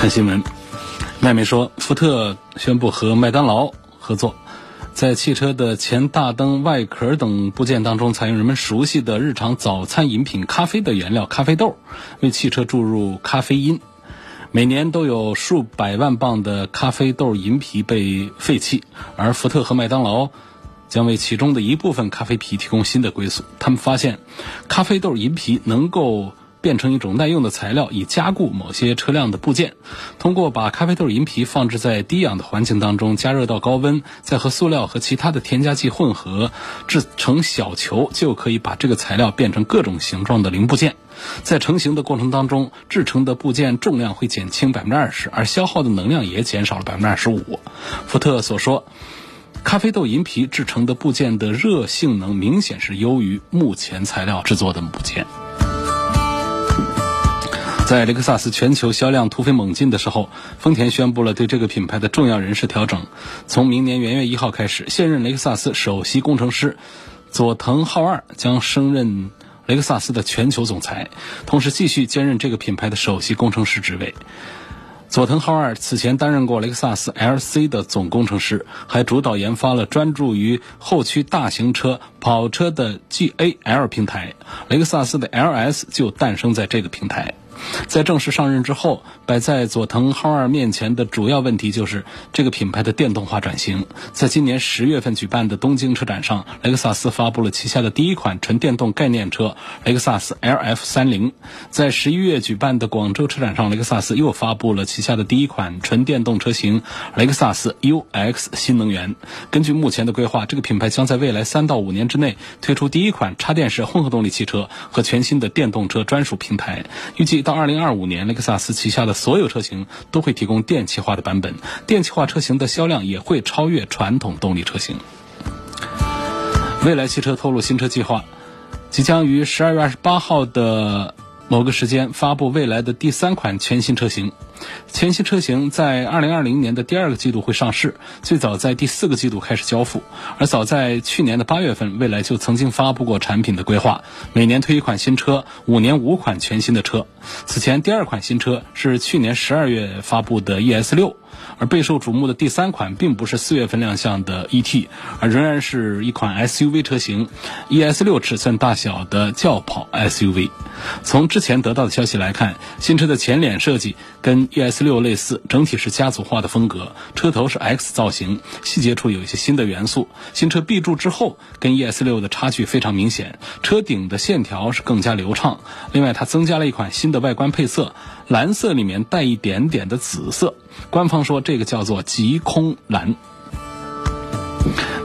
看新闻，外媒说，福特宣布和麦当劳合作，在汽车的前大灯、外壳等部件当中，采用人们熟悉的日常早餐饮品咖啡的原料咖啡豆，为汽车注入咖啡因。每年都有数百万磅的咖啡豆银皮被废弃，而福特和麦当劳将为其中的一部分咖啡皮提供新的归宿。他们发现，咖啡豆银皮能够。变成一种耐用的材料，以加固某些车辆的部件。通过把咖啡豆银皮放置在低氧的环境当中，加热到高温，再和塑料和其他的添加剂混合，制成小球，就可以把这个材料变成各种形状的零部件。在成型的过程当中，制成的部件重量会减轻百分之二十，而消耗的能量也减少了百分之二十五。福特所说，咖啡豆银皮制成的部件的热性能明显是优于目前材料制作的部件。在雷克萨斯全球销量突飞猛进的时候，丰田宣布了对这个品牌的重要人事调整。从明年元月一号开始，现任雷克萨斯首席工程师佐藤浩二将升任雷克萨斯的全球总裁，同时继续兼任这个品牌的首席工程师职位。佐藤浩二此前担任过雷克萨斯 LC 的总工程师，还主导研发了专注于后驱大型车跑车的 GAL 平台。雷克萨斯的 LS 就诞生在这个平台。在正式上任之后，摆在佐藤浩二面前的主要问题就是这个品牌的电动化转型。在今年十月份举办的东京车展上，雷克萨斯发布了旗下的第一款纯电动概念车雷克萨斯 LF 三零。在十一月举办的广州车展上，雷克萨斯又发布了旗下的第一款纯电动车型雷克萨斯 UX 新能源。根据目前的规划，这个品牌将在未来三到五年之内推出第一款插电式混合动力汽车和全新的电动车专属平台，预计到。到二零二五年，雷克萨斯旗下的所有车型都会提供电气化的版本，电气化车型的销量也会超越传统动力车型。未来汽车透露新车计划，即将于十二月二十八号的。某个时间发布未来的第三款全新车型，全新车型在二零二零年的第二个季度会上市，最早在第四个季度开始交付。而早在去年的八月份，蔚来就曾经发布过产品的规划，每年推一款新车，五年五款全新的车。此前第二款新车是去年十二月发布的 ES 六。而备受瞩目的第三款并不是四月份亮相的 ET，而仍然是一款 SUV 车型，ES 六尺寸大小的轿跑 SUV。从之前得到的消息来看，新车的前脸设计跟 ES 六类似，整体是家族化的风格，车头是 X 造型，细节处有一些新的元素。新车 B 柱之后跟 ES 六的差距非常明显，车顶的线条是更加流畅。另外，它增加了一款新的外观配色，蓝色里面带一点点的紫色。官方说这个叫做极空蓝。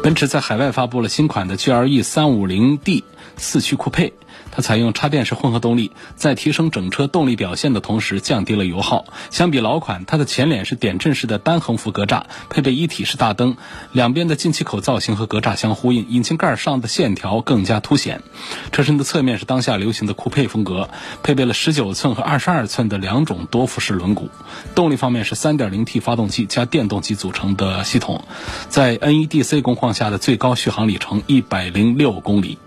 奔驰在海外发布了新款的 GLE 350D 四驱酷配。它采用插电式混合动力，在提升整车动力表现的同时，降低了油耗。相比老款，它的前脸是点阵式的单横幅格栅，配备一体式大灯，两边的进气口造型和格栅相呼应，引擎盖上的线条更加凸显。车身的侧面是当下流行的酷配风格，配备了19寸和22寸的两种多辐式轮毂。动力方面是 3.0T 发动机加电动机组成的系统，在 NEDC 工况下的最高续航里程106公里。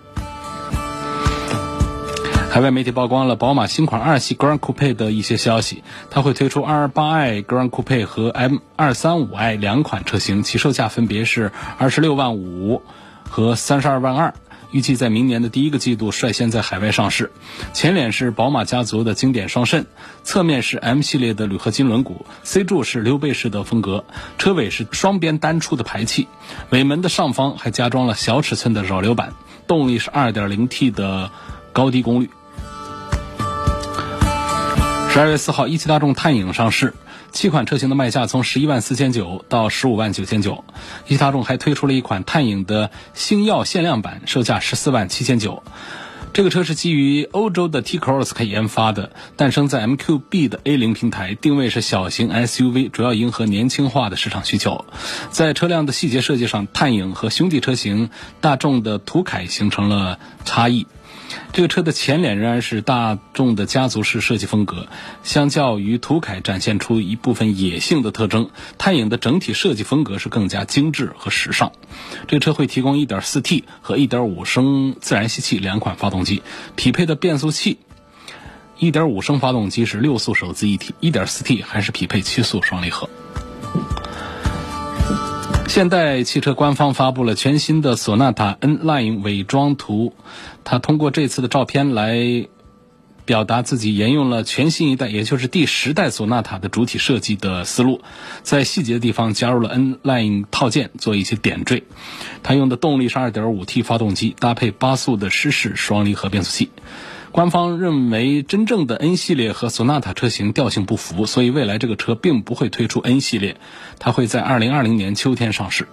海外媒体曝光了宝马新款二系 Grand Coupe 的一些消息，它会推出 R8i Grand Coupe 和 M235i 两款车型，其售价分别是二十六万五和三十二万二，预计在明年的第一个季度率先在海外上市。前脸是宝马家族的经典双肾，侧面是 M 系列的铝合金轮毂，C 柱是溜背式的风格，车尾是双边单出的排气，尾门的上方还加装了小尺寸的扰流板，动力是 2.0T 的高低功率。十二月四号，一汽大众探影上市，七款车型的卖价从十一万四千九到十五万九千九。一汽大众还推出了一款探影的星耀限量版，售价十四万七千九。这个车是基于欧洲的 T-Cross 研发的，诞生在 MQB 的 A 零平台，定位是小型 SUV，主要迎合年轻化的市场需求。在车辆的细节设计上，探影和兄弟车型大众的途凯形成了差异。这个车的前脸仍然是大众的家族式设计风格，相较于途凯展现出一部分野性的特征。探影的整体设计风格是更加精致和时尚。这个车会提供 1.4T 和1.5升自然吸气两款发动机，匹配的变速器，1.5升发动机是六速手自一体，1.4T 还是匹配七速双离合。现代汽车官方发布了全新的索纳塔 N Line 伪装图，它通过这次的照片来表达自己沿用了全新一代，也就是第十代索纳塔的主体设计的思路，在细节的地方加入了 N Line 套件做一些点缀。它用的动力是 2.5T 发动机，搭配八速的湿式双离合变速器。官方认为，真正的 N 系列和索纳塔车型调性不符，所以未来这个车并不会推出 N 系列，它会在2020年秋天上市。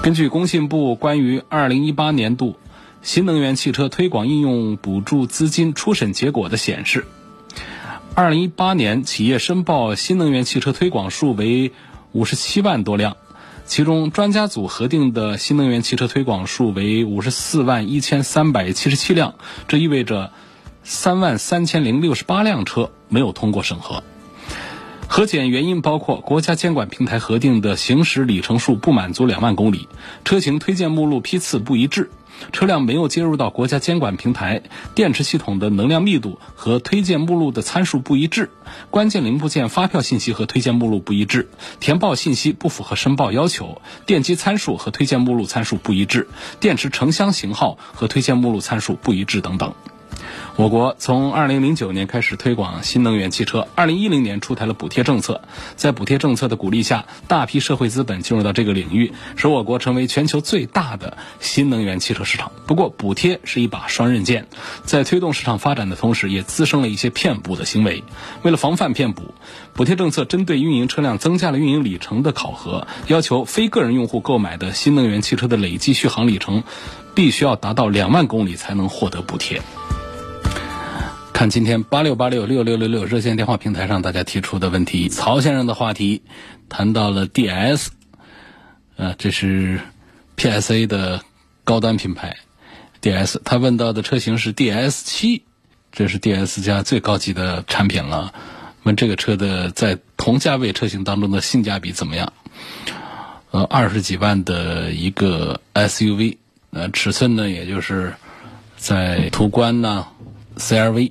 根据工信部关于2018年度新能源汽车推广应用补助资金初审结果的显示，2018年企业申报新能源汽车推广数为57万多辆。其中，专家组核定的新能源汽车推广数为五十四万一千三百七十七辆，这意味着三万三千零六十八辆车没有通过审核。核检原因包括国家监管平台核定的行驶里程数不满足两万公里，车型推荐目录批次不一致。车辆没有接入到国家监管平台，电池系统的能量密度和推荐目录的参数不一致，关键零部件发票信息和推荐目录不一致，填报信息不符合申报要求，电机参数和推荐目录参数不一致，电池成箱型号和推荐目录参数不一致等等。我国从2009年开始推广新能源汽车，2010年出台了补贴政策。在补贴政策的鼓励下，大批社会资本进入到这个领域，使我国成为全球最大的新能源汽车市场。不过，补贴是一把双刃剑，在推动市场发展的同时，也滋生了一些骗补的行为。为了防范骗补，补贴政策针对运营车辆增加了运营里程的考核，要求非个人用户购买的新能源汽车的累计续航里程必须要达到两万公里才能获得补贴。看今天八六八六六六六六热线电话平台上大家提出的问题，曹先生的话题谈到了 DS，呃，这是 PSA 的高端品牌 DS，他问到的车型是 DS 七，这是 DS 家最高级的产品了。问这个车的在同价位车型当中的性价比怎么样？呃，二十几万的一个 SUV，呃，尺寸呢，也就是在途观呐、CRV。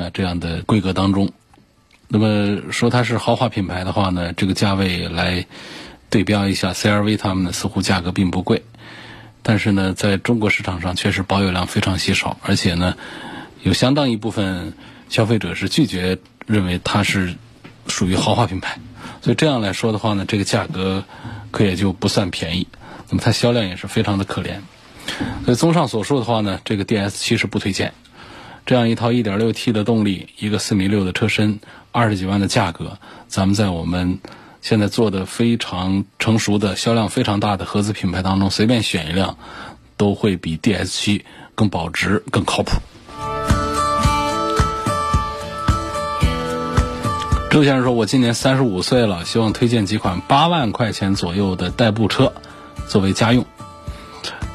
啊，这样的规格当中，那么说它是豪华品牌的话呢，这个价位来对标一下 CRV，他们呢似乎价格并不贵，但是呢，在中国市场上确实保有量非常稀少，而且呢，有相当一部分消费者是拒绝认为它是属于豪华品牌，所以这样来说的话呢，这个价格可也就不算便宜，那么它销量也是非常的可怜，所以综上所述的话呢，这个 DS 七是不推荐。这样一套 1.6T 的动力，一个4米6的车身，二十几万的价格，咱们在我们现在做的非常成熟的、销量非常大的合资品牌当中，随便选一辆，都会比 DS7 更保值、更靠谱。周先生说：“我今年三十五岁了，希望推荐几款八万块钱左右的代步车，作为家用。”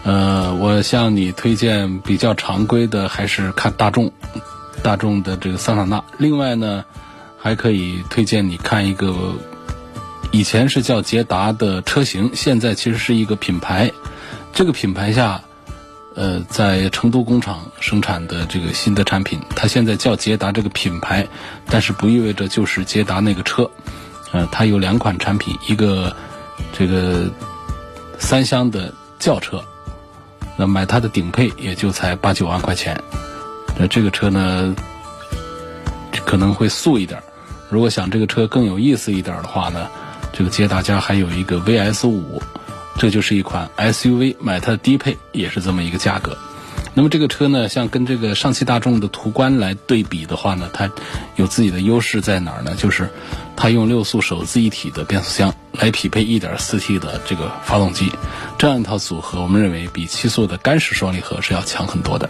呃，我向你推荐比较常规的，还是看大众，大众的这个桑塔纳。另外呢，还可以推荐你看一个，以前是叫捷达的车型，现在其实是一个品牌。这个品牌下，呃，在成都工厂生产的这个新的产品，它现在叫捷达这个品牌，但是不意味着就是捷达那个车。呃，它有两款产品，一个这个三厢的轿车。那买它的顶配也就才八九万块钱，那这个车呢可能会素一点。如果想这个车更有意思一点的话呢，这个捷达家还有一个 VS 五，这就是一款 SUV，买它的低配也是这么一个价格。那么这个车呢，像跟这个上汽大众的途观来对比的话呢，它有自己的优势在哪儿呢？就是它用六速手自一体的变速箱来匹配 1.4T 的这个发动机，这样一套组合，我们认为比七速的干式双离合是要强很多的。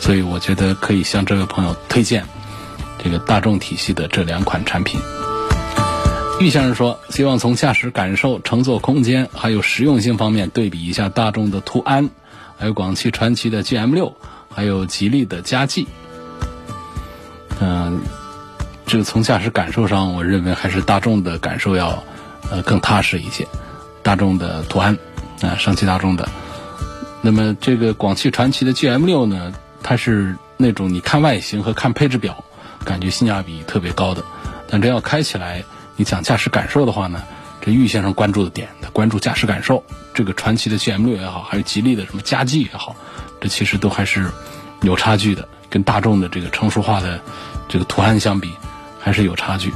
所以我觉得可以向这位朋友推荐这个大众体系的这两款产品。玉先生说，希望从驾驶感受、乘坐空间还有实用性方面对比一下大众的途安，还有广汽传祺的 GM 六，还有吉利的嘉际。嗯，这个从驾驶感受上，我认为还是大众的感受要呃更踏实一些。大众的途安啊，上汽大众的。那么这个广汽传祺的 GM 六呢，它是那种你看外形和看配置表，感觉性价比特别高的，但真要开起来。你讲驾驶感受的话呢，这玉先生关注的点，他关注驾驶感受。这个传祺的 GM 六也好，还有吉利的什么嘉际也好，这其实都还是有差距的，跟大众的这个成熟化的这个途安相比，还是有差距。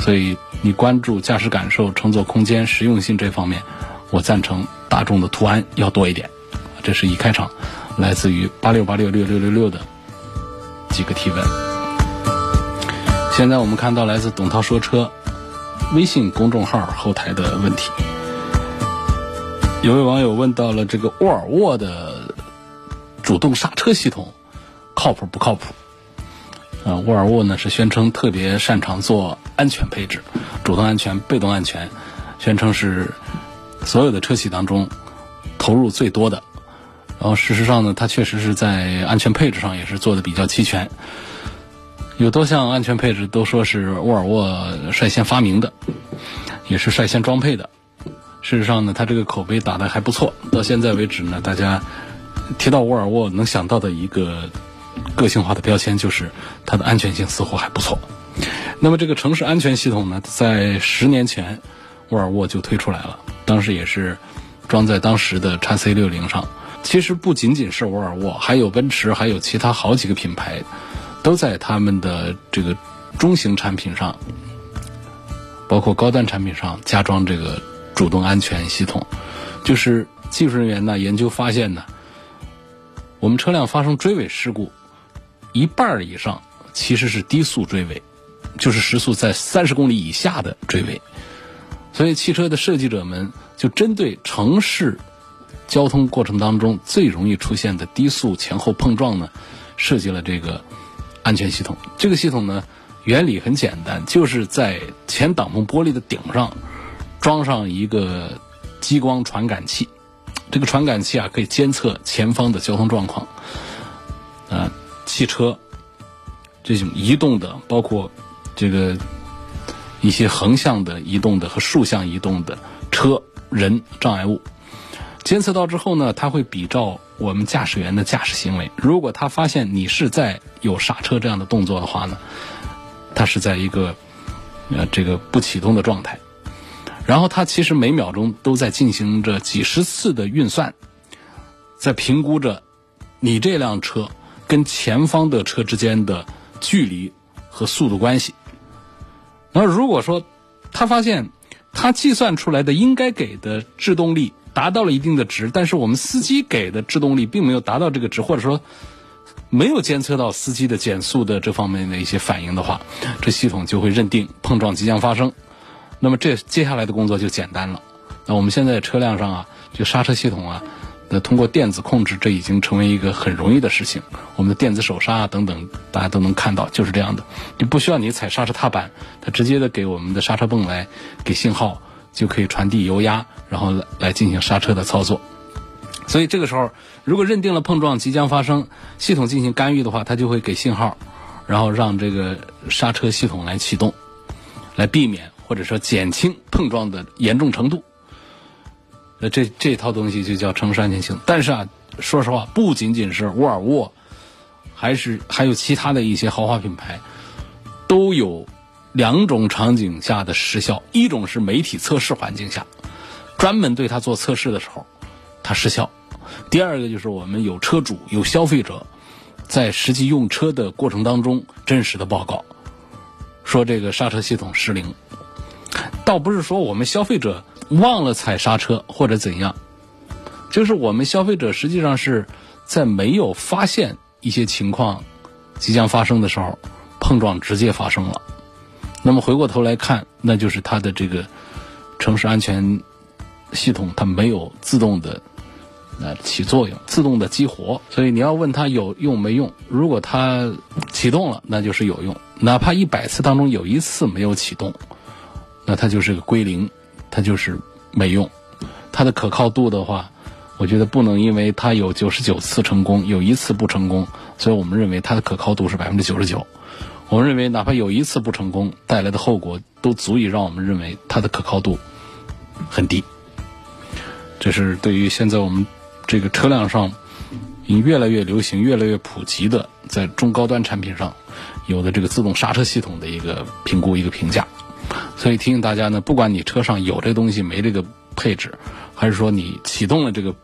所以你关注驾驶感受、乘坐空间、实用性这方面，我赞成大众的途安要多一点。这是一开场，来自于八六八六六六六六的几个提问。现在我们看到来自董涛说车。微信公众号后台的问题，有位网友问到了这个沃尔沃的主动刹车系统靠谱不靠谱？啊，沃尔沃呢是宣称特别擅长做安全配置，主动安全、被动安全，宣称是所有的车企当中投入最多的。然后事实上呢，它确实是在安全配置上也是做的比较齐全。有多项安全配置都说是沃尔沃率先发明的，也是率先装配的。事实上呢，它这个口碑打得还不错。到现在为止呢，大家提到沃尔沃能想到的一个个性化的标签就是它的安全性似乎还不错。那么这个城市安全系统呢，在十年前沃尔沃就推出来了，当时也是装在当时的叉 C 六零上。其实不仅仅是沃尔沃，还有奔驰，还有其他好几个品牌。都在他们的这个中型产品上，包括高端产品上加装这个主动安全系统。就是技术人员呢研究发现呢，我们车辆发生追尾事故，一半以上其实是低速追尾，就是时速在三十公里以下的追尾。所以汽车的设计者们就针对城市交通过程当中最容易出现的低速前后碰撞呢，设计了这个。安全系统，这个系统呢，原理很简单，就是在前挡风玻璃的顶上装上一个激光传感器。这个传感器啊，可以监测前方的交通状况。啊，汽车这种移动的，包括这个一些横向的移动的和竖向移动的车、人、障碍物，监测到之后呢，它会比照。我们驾驶员的驾驶行为，如果他发现你是在有刹车这样的动作的话呢，他是在一个呃这个不启动的状态，然后他其实每秒钟都在进行着几十次的运算，在评估着你这辆车跟前方的车之间的距离和速度关系。那如果说他发现他计算出来的应该给的制动力。达到了一定的值，但是我们司机给的制动力并没有达到这个值，或者说没有监测到司机的减速的这方面的一些反应的话，这系统就会认定碰撞即将发生。那么这接下来的工作就简单了。那我们现在车辆上啊，就刹车系统啊，那通过电子控制，这已经成为一个很容易的事情。我们的电子手刹啊等等，大家都能看到，就是这样的，就不需要你踩刹车踏板，它直接的给我们的刹车泵来给信号。就可以传递油压，然后来来进行刹车的操作。所以这个时候，如果认定了碰撞即将发生，系统进行干预的话，它就会给信号，然后让这个刹车系统来启动，来避免或者说减轻碰撞的严重程度。那这这套东西就叫城市安全系统。但是啊，说实话，不仅仅是沃尔沃，还是还有其他的一些豪华品牌，都有。两种场景下的失效，一种是媒体测试环境下，专门对它做测试的时候，它失效；第二个就是我们有车主、有消费者，在实际用车的过程当中真实的报告，说这个刹车系统失灵。倒不是说我们消费者忘了踩刹车或者怎样，就是我们消费者实际上是在没有发现一些情况即将发生的时候，碰撞直接发生了。那么回过头来看，那就是它的这个城市安全系统，它没有自动的呃起作用，自动的激活。所以你要问它有用没用？如果它启动了，那就是有用；哪怕一百次当中有一次没有启动，那它就是个归零，它就是没用。它的可靠度的话，我觉得不能因为它有九十九次成功，有一次不成功，所以我们认为它的可靠度是百分之九十九。我们认为哪怕有一次不成功，带来的后果都足以让我们认为它的可靠度很低。这是对于现在我们这个车辆上已越来越流行、越来越普及的，在中高端产品上有的这个自动刹车系统的一个评估、一个评价。所以提醒大家呢，不管你车上有这东西没这个配置，还是说你启动了这个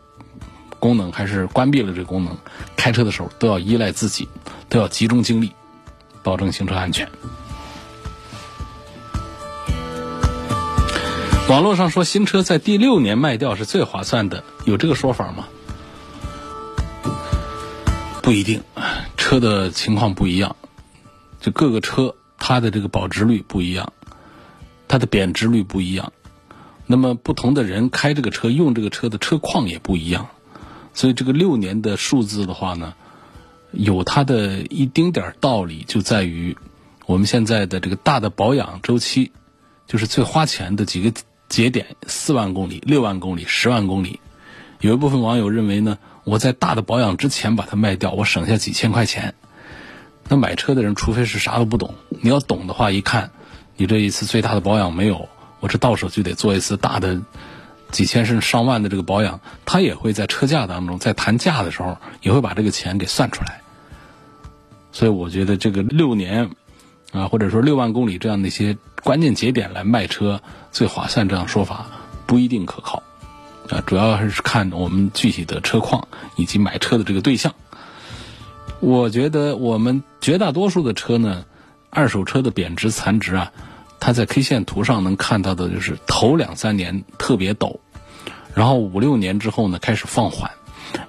功能，还是关闭了这个功能，开车的时候都要依赖自己，都要集中精力，保证行车安全。网络上说新车在第六年卖掉是最划算的，有这个说法吗？不一定，车的情况不一样，就各个车它的这个保值率不一样，它的贬值率不一样，那么不同的人开这个车用这个车的车况也不一样，所以这个六年的数字的话呢，有它的一丁点儿道理，就在于我们现在的这个大的保养周期，就是最花钱的几个。节点四万公里、六万公里、十万公里，有一部分网友认为呢，我在大的保养之前把它卖掉，我省下几千块钱。那买车的人，除非是啥都不懂，你要懂的话，一看你这一次最大的保养没有，我这到手就得做一次大的几千甚至上万的这个保养，他也会在车价当中，在谈价的时候也会把这个钱给算出来。所以我觉得这个六年啊，或者说六万公里这样的一些关键节点来卖车。最划算这样说法不一定可靠，啊，主要还是看我们具体的车况以及买车的这个对象。我觉得我们绝大多数的车呢，二手车的贬值残值啊，它在 K 线图上能看到的就是头两三年特别陡，然后五六年之后呢开始放缓，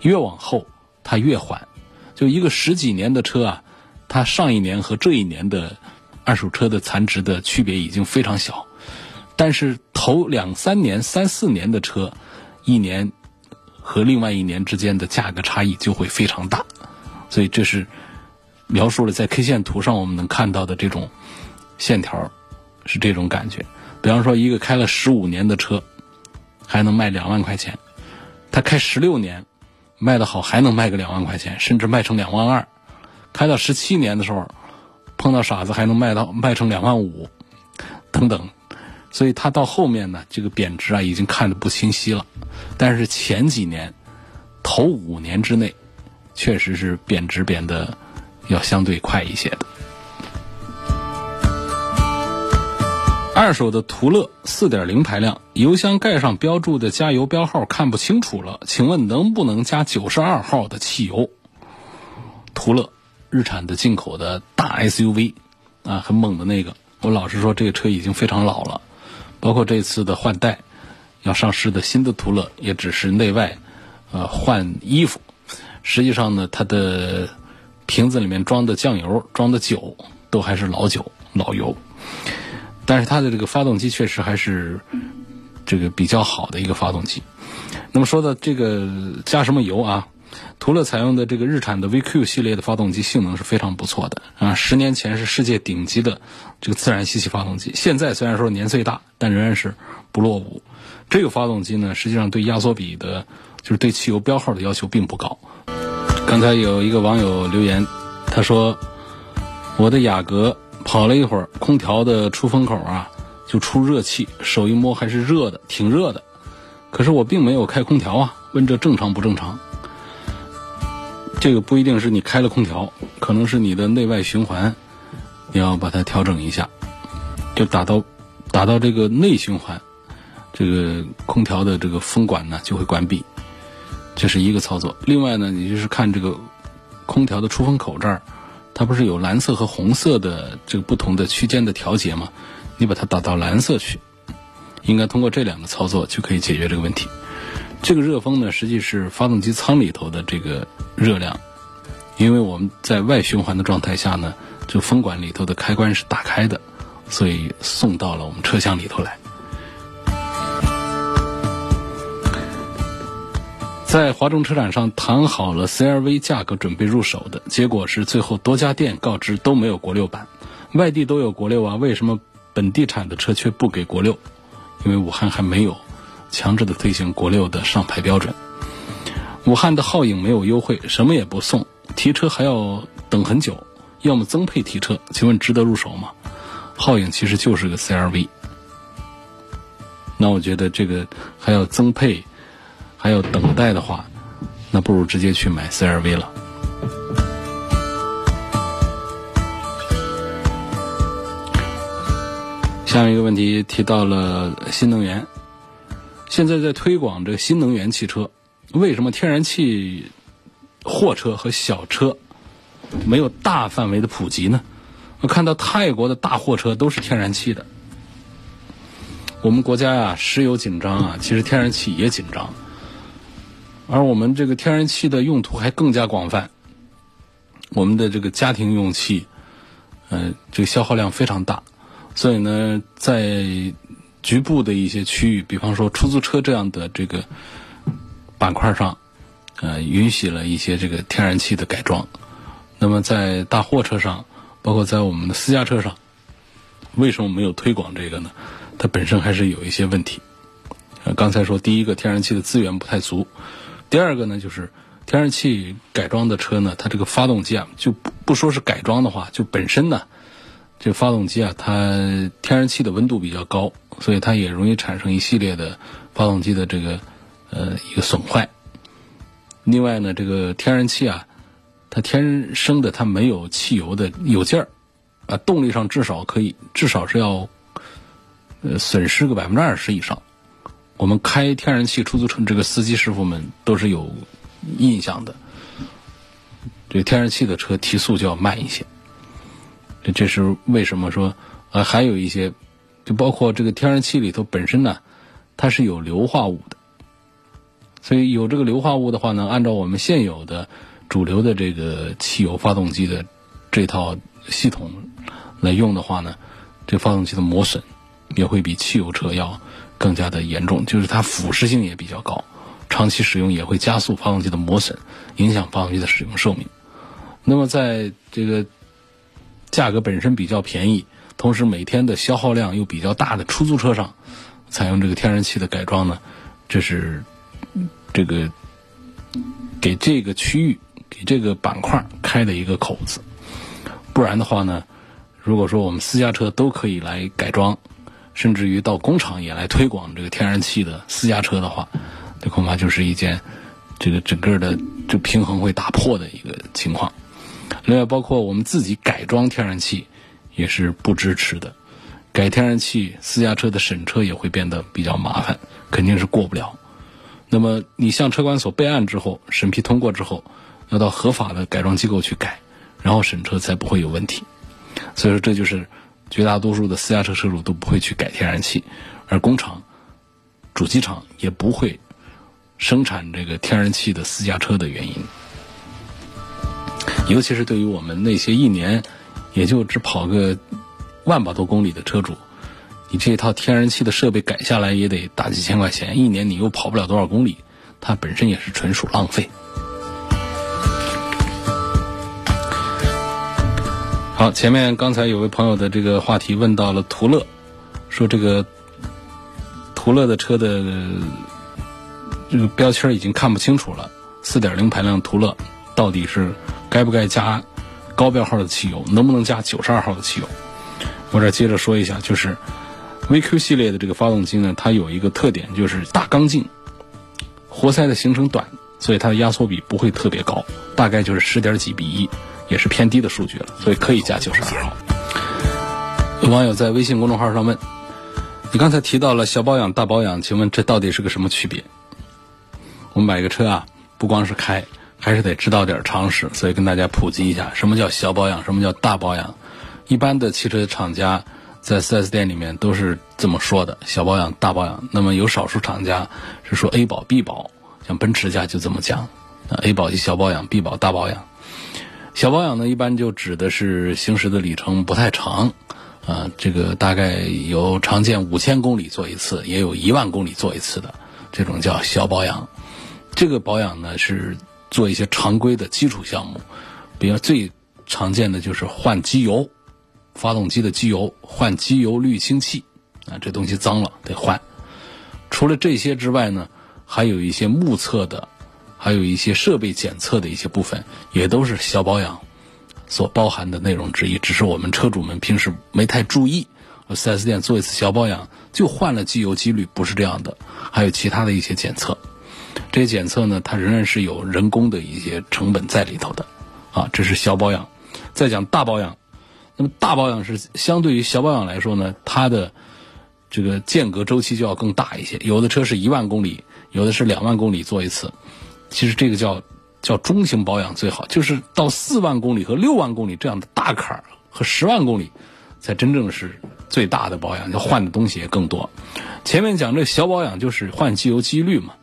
越往后它越缓。就一个十几年的车啊，它上一年和这一年的二手车的残值的区别已经非常小。但是头两三年、三四年的车，一年和另外一年之间的价格差异就会非常大，所以这是描述了在 K 线图上我们能看到的这种线条，是这种感觉。比方说，一个开了十五年的车，还能卖两万块钱，他开十六年卖的好，还能卖个两万块钱，甚至卖成两万二。开到十七年的时候，碰到傻子还能卖到卖成两万五，等等。所以它到后面呢，这个贬值啊已经看得不清晰了。但是前几年，头五年之内，确实是贬值贬的要相对快一些的。二手的途乐四点零排量，油箱盖上标注的加油标号看不清楚了，请问能不能加九十二号的汽油？途乐，日产的进口的大 SUV，啊，很猛的那个。我老实说，这个车已经非常老了。包括这次的换代，要上市的新的途乐，也只是内外，呃，换衣服。实际上呢，它的瓶子里面装的酱油、装的酒，都还是老酒、老油。但是它的这个发动机确实还是这个比较好的一个发动机。那么说到这个加什么油啊？途乐采用的这个日产的 VQ 系列的发动机性能是非常不错的啊！十年前是世界顶级的这个自然吸气发动机，现在虽然说年岁大，但仍然是不落伍。这个发动机呢，实际上对压缩比的，就是对汽油标号的要求并不高。刚才有一个网友留言，他说：“我的雅阁跑了一会儿，空调的出风口啊就出热气，手一摸还是热的，挺热的。可是我并没有开空调啊，问这正常不正常？”这个不一定是你开了空调，可能是你的内外循环，你要把它调整一下，就打到打到这个内循环，这个空调的这个风管呢就会关闭，这是一个操作。另外呢，你就是看这个空调的出风口这儿，它不是有蓝色和红色的这个不同的区间的调节吗？你把它打到蓝色去，应该通过这两个操作就可以解决这个问题。这个热风呢，实际是发动机舱里头的这个热量，因为我们在外循环的状态下呢，就风管里头的开关是打开的，所以送到了我们车厢里头来。在华中车展上谈好了 CRV 价格，准备入手的结果是，最后多家店告知都没有国六版，外地都有国六啊，为什么本地产的车却不给国六？因为武汉还没有强制的推行国六的上牌标准。武汉的皓影没有优惠，什么也不送，提车还要等很久，要么增配提车，请问值得入手吗？皓影其实就是个 CRV，那我觉得这个还要增配。还要等待的话，那不如直接去买 CRV 了。下面一个问题提到了新能源，现在在推广这个新能源汽车，为什么天然气货车和小车没有大范围的普及呢？我看到泰国的大货车都是天然气的，我们国家呀，石油紧张啊，其实天然气也紧张。而我们这个天然气的用途还更加广泛，我们的这个家庭用气，呃，这个消耗量非常大，所以呢，在局部的一些区域，比方说出租车这样的这个板块上，呃，允许了一些这个天然气的改装。那么在大货车上，包括在我们的私家车上，为什么没有推广这个呢？它本身还是有一些问题。呃，刚才说第一个，天然气的资源不太足。第二个呢，就是天然气改装的车呢，它这个发动机啊，就不不说是改装的话，就本身呢，这发动机啊，它天然气的温度比较高，所以它也容易产生一系列的发动机的这个呃一个损坏。另外呢，这个天然气啊，它天生的它没有汽油的有劲儿啊，动力上至少可以至少是要呃损失个百分之二十以上。我们开天然气出租车，这个司机师傅们都是有印象的。这天然气的车提速就要慢一些，这是为什么说？呃，还有一些，就包括这个天然气里头本身呢，它是有硫化物的。所以有这个硫化物的话呢，按照我们现有的主流的这个汽油发动机的这套系统来用的话呢，这发动机的磨损也会比汽油车要。更加的严重，就是它腐蚀性也比较高，长期使用也会加速发动机的磨损，影响发动机的使用寿命。那么在这个价格本身比较便宜，同时每天的消耗量又比较大的出租车上，采用这个天然气的改装呢，这是这个给这个区域、给这个板块开的一个口子。不然的话呢，如果说我们私家车都可以来改装。甚至于到工厂也来推广这个天然气的私家车的话，这恐怕就是一件这个整个的就平衡会打破的一个情况。另外，包括我们自己改装天然气也是不支持的。改天然气私家车的审车也会变得比较麻烦，肯定是过不了。那么你向车管所备案之后，审批通过之后，要到合法的改装机构去改，然后审车才不会有问题。所以说，这就是。绝大多数的私家车车主都不会去改天然气，而工厂、主机厂也不会生产这个天然气的私家车的原因。尤其是对于我们那些一年也就只跑个万把多公里的车主，你这一套天然气的设备改下来也得大几千块钱，一年你又跑不了多少公里，它本身也是纯属浪费。好，前面刚才有位朋友的这个话题问到了途乐，说这个途乐的车的这个标签已经看不清楚了，四点零排量途乐到底是该不该加高标号的汽油，能不能加九十二号的汽油？我这接着说一下，就是 VQ 系列的这个发动机呢，它有一个特点，就是大缸径，活塞的行程短，所以它的压缩比不会特别高，大概就是十点几比一。也是偏低的数据了，所以可以加九十二号。有网友在微信公众号上问：“你刚才提到了小保养、大保养，请问这到底是个什么区别？”我们买个车啊，不光是开，还是得知道点常识，所以跟大家普及一下，什么叫小保养，什么叫大保养。一般的汽车厂家在 4S 店里面都是这么说的：小保养、大保养。那么有少数厂家是说 A 保、B 保，像奔驰家就这么讲：A 保就小保养，B 保大保养。小保养呢，一般就指的是行驶的里程不太长，啊，这个大概有常见五千公里做一次，也有一万公里做一次的，这种叫小保养。这个保养呢是做一些常规的基础项目，比如最常见的就是换机油，发动机的机油换机油滤清器啊，这东西脏了得换。除了这些之外呢，还有一些目测的，还有一些设备检测的一些部分，也都是小保养所包含的内容之一。只是我们车主们平时没太注意。四 S 店做一次小保养就换了机油机滤，不是这样的，还有其他的一些检测。这些检测呢，它仍然是有人工的一些成本在里头的。啊，这是小保养。再讲大保养，那么大保养是相对于小保养来说呢，它的这个间隔周期就要更大一些。有的车是一万公里，有的是两万公里做一次。其实这个叫叫中型保养最好，就是到四万公里和六万公里这样的大坎儿和十万公里。才真正是最大的保养，要换的东西也更多。前面讲这小保养就是换机油机滤嘛，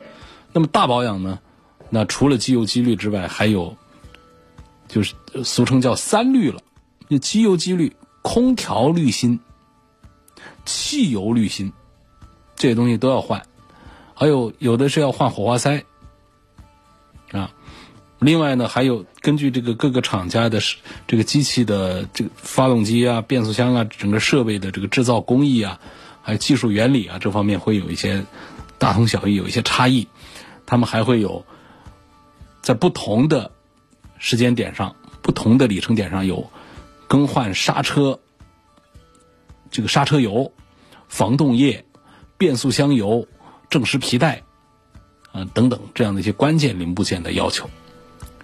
那么大保养呢？那除了机油机滤之外，还有就是俗称叫三滤了，就机油机滤、空调滤芯、汽油滤芯这些东西都要换，还有有的是要换火花塞啊。另外呢，还有根据这个各个厂家的这个机器的这个发动机啊、变速箱啊、整个设备的这个制造工艺啊，还有技术原理啊，这方面会有一些大同小异，有一些差异。他们还会有在不同的时间点上、不同的里程点上有更换刹车、这个刹车油、防冻液、变速箱油、正时皮带啊等等这样的一些关键零部件的要求。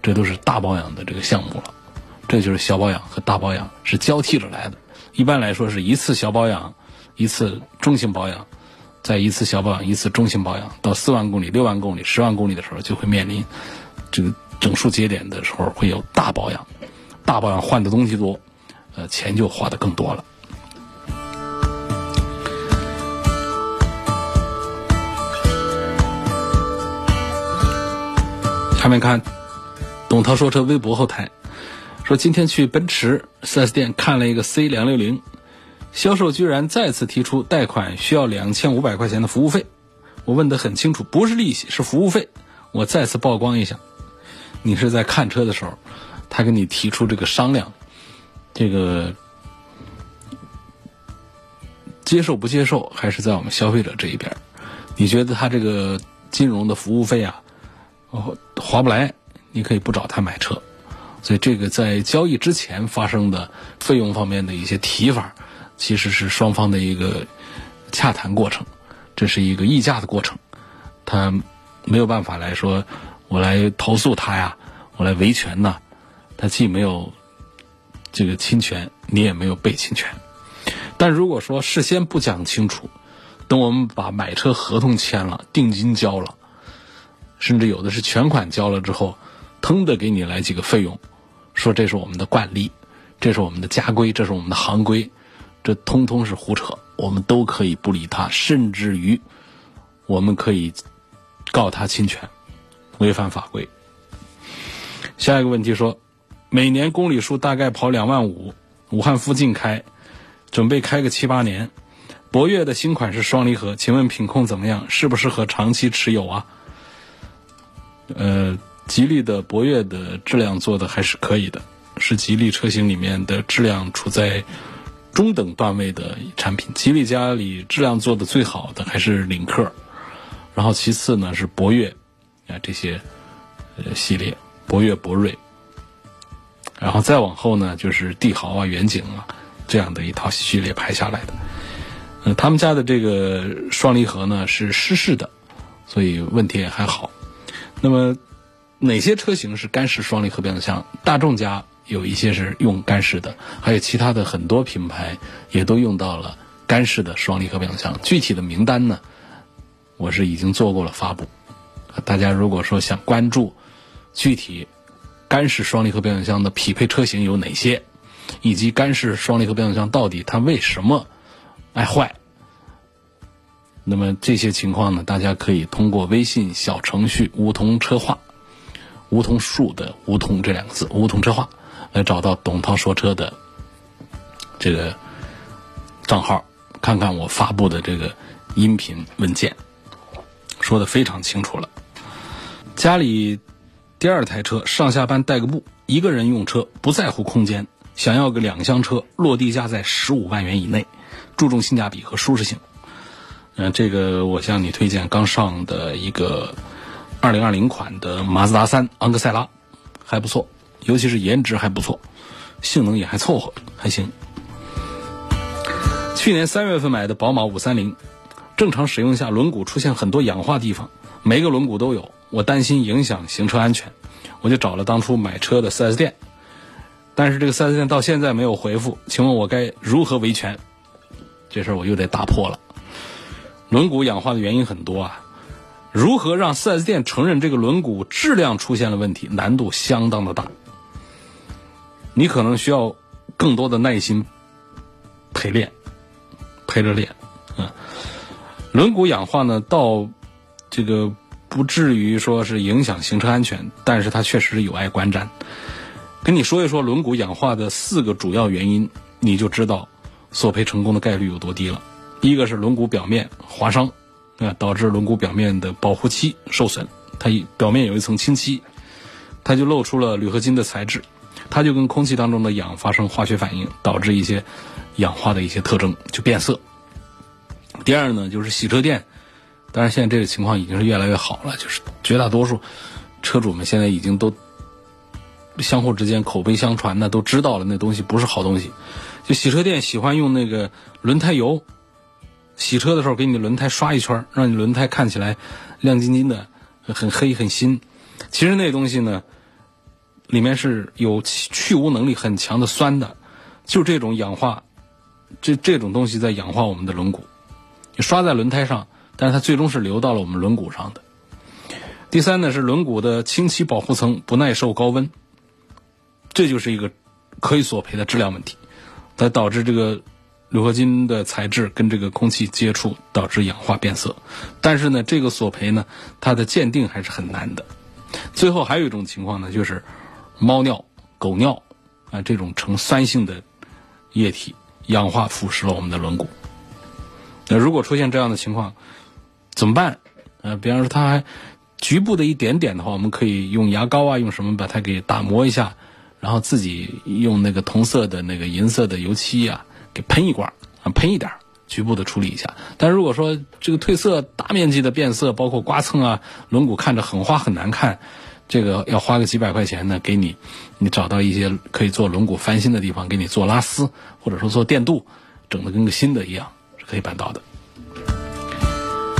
这都是大保养的这个项目了，这就是小保养和大保养是交替着来的。一般来说是一次小保养，一次中型保养，在一次小保养，一次中型保养。到四万公里、六万公里、十万公里的时候，就会面临这个整数节点的时候会有大保养。大保养换的东西多，呃，钱就花的更多了。下面看。董涛说车微博后台说，今天去奔驰 4S 店看了一个 C 两六零，销售居然再次提出贷款需要两千五百块钱的服务费。我问得很清楚，不是利息，是服务费。我再次曝光一下，你是在看车的时候，他跟你提出这个商量，这个接受不接受，还是在我们消费者这一边？你觉得他这个金融的服务费啊，哦划不来？你可以不找他买车，所以这个在交易之前发生的费用方面的一些提法，其实是双方的一个洽谈过程，这是一个议价的过程，他没有办法来说我来投诉他呀，我来维权呐，他既没有这个侵权，你也没有被侵权，但如果说事先不讲清楚，等我们把买车合同签了，定金交了，甚至有的是全款交了之后。腾的给你来几个费用，说这是我们的惯例，这是我们的家规，这是我们的行规，这通通是胡扯。我们都可以不理他，甚至于我们可以告他侵权，违反法规。下一个问题说，每年公里数大概跑两万五，武汉附近开，准备开个七八年。博越的新款是双离合，请问品控怎么样？适不适合长期持有啊？呃。吉利的博越的质量做的还是可以的，是吉利车型里面的质量处在中等段位的产品。吉利家里质量做的最好的还是领克，然后其次呢是博越，啊这些呃系列，博越、博瑞，然后再往后呢就是帝豪啊、远景啊这样的一套系列排下来的。嗯，他们家的这个双离合呢是湿式的，所以问题也还好。那么。哪些车型是干式双离合变速箱？大众家有一些是用干式的，还有其他的很多品牌也都用到了干式的双离合变速箱。具体的名单呢，我是已经做过了发布。大家如果说想关注具体干式双离合变速箱的匹配车型有哪些，以及干式双离合变速箱到底它为什么爱坏，那么这些情况呢，大家可以通过微信小程序“梧桐车话”。梧桐树的“梧桐”这两个字，梧桐车话，来找到董涛说车的这个账号，看看我发布的这个音频文件，说的非常清楚了。家里第二台车上下班代个步，一个人用车不在乎空间，想要个两厢车，落地价在十五万元以内，注重性价比和舒适性。嗯，这个我向你推荐刚上的一个二零二零款的马自达三昂克赛拉，还不错，尤其是颜值还不错，性能也还凑合，还行。去年三月份买的宝马五三零，正常使用下轮毂出现很多氧化地方，每个轮毂都有，我担心影响行车安全，我就找了当初买车的 4S 店，但是这个 4S 店到现在没有回复，请问我该如何维权？这事儿我又得打破了。轮毂氧化的原因很多啊，如何让 4S 店承认这个轮毂质量出现了问题，难度相当的大。你可能需要更多的耐心陪练，陪着练。嗯，轮毂氧化呢，到这个不至于说是影响行车安全，但是它确实有碍观瞻。跟你说一说轮毂氧化的四个主要原因，你就知道索赔成功的概率有多低了。一个是轮毂表面划伤，啊，导致轮毂表面的保护漆受损，它表面有一层清漆，它就露出了铝合金的材质，它就跟空气当中的氧发生化学反应，导致一些氧化的一些特征就变色。第二呢，就是洗车店，当然现在这个情况已经是越来越好了，就是绝大多数车主们现在已经都相互之间口碑相传的都知道了，那东西不是好东西。就洗车店喜欢用那个轮胎油。洗车的时候给你轮胎刷一圈，让你轮胎看起来亮晶晶的，很黑很新。其实那东西呢，里面是有去污能力很强的酸的，就这种氧化，这这种东西在氧化我们的轮毂。你刷在轮胎上，但是它最终是流到了我们轮毂上的。第三呢是轮毂的清漆保护层不耐受高温，这就是一个可以索赔的质量问题，它导致这个。铝合金的材质跟这个空气接触导致氧化变色，但是呢，这个索赔呢，它的鉴定还是很难的。最后还有一种情况呢，就是猫尿、狗尿啊这种呈酸性的液体氧化腐蚀了我们的轮毂。那如果出现这样的情况，怎么办？呃，比方说它还局部的一点点的话，我们可以用牙膏啊，用什么把它给打磨一下，然后自己用那个同色的那个银色的油漆呀。给喷一罐啊，喷一点局部的处理一下。但如果说这个褪色大面积的变色，包括刮蹭啊，轮毂看着很花很难看，这个要花个几百块钱呢，给你，你找到一些可以做轮毂翻新的地方，给你做拉丝，或者说做电镀，整的跟个新的一样，是可以办到的。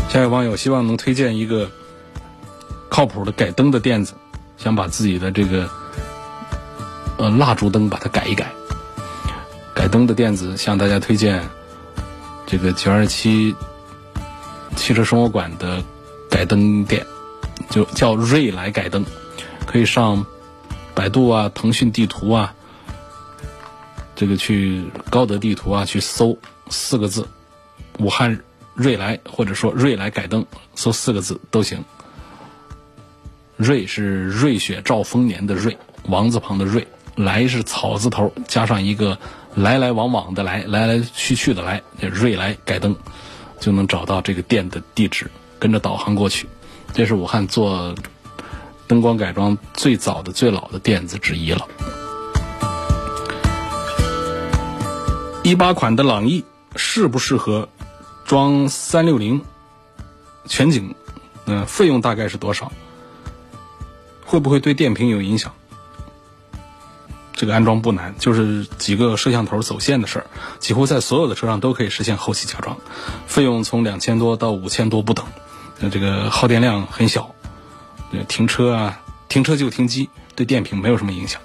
下一位网友希望能推荐一个靠谱的改灯的店子，想把自己的这个呃蜡烛灯把它改一改。改灯的店子向大家推荐这个九二七汽车生活馆的改灯店，就叫瑞来改灯，可以上百度啊、腾讯地图啊，这个去高德地图啊去搜四个字“武汉瑞来”或者说“瑞来改灯”，搜四个字都行。瑞是瑞雪兆丰年的瑞，王字旁的瑞。来是草字头加上一个来来往往的来，来来去去的来，瑞来改灯，就能找到这个店的地址，跟着导航过去。这是武汉做灯光改装最早的、最老的店子之一了。一八款的朗逸适不适合装三六零全景？嗯，费用大概是多少？会不会对电瓶有影响？这个安装不难，就是几个摄像头走线的事儿，几乎在所有的车上都可以实现后期加装，费用从两千多到五千多不等，那这个耗电量很小，停车啊，停车就停机，对电瓶没有什么影响。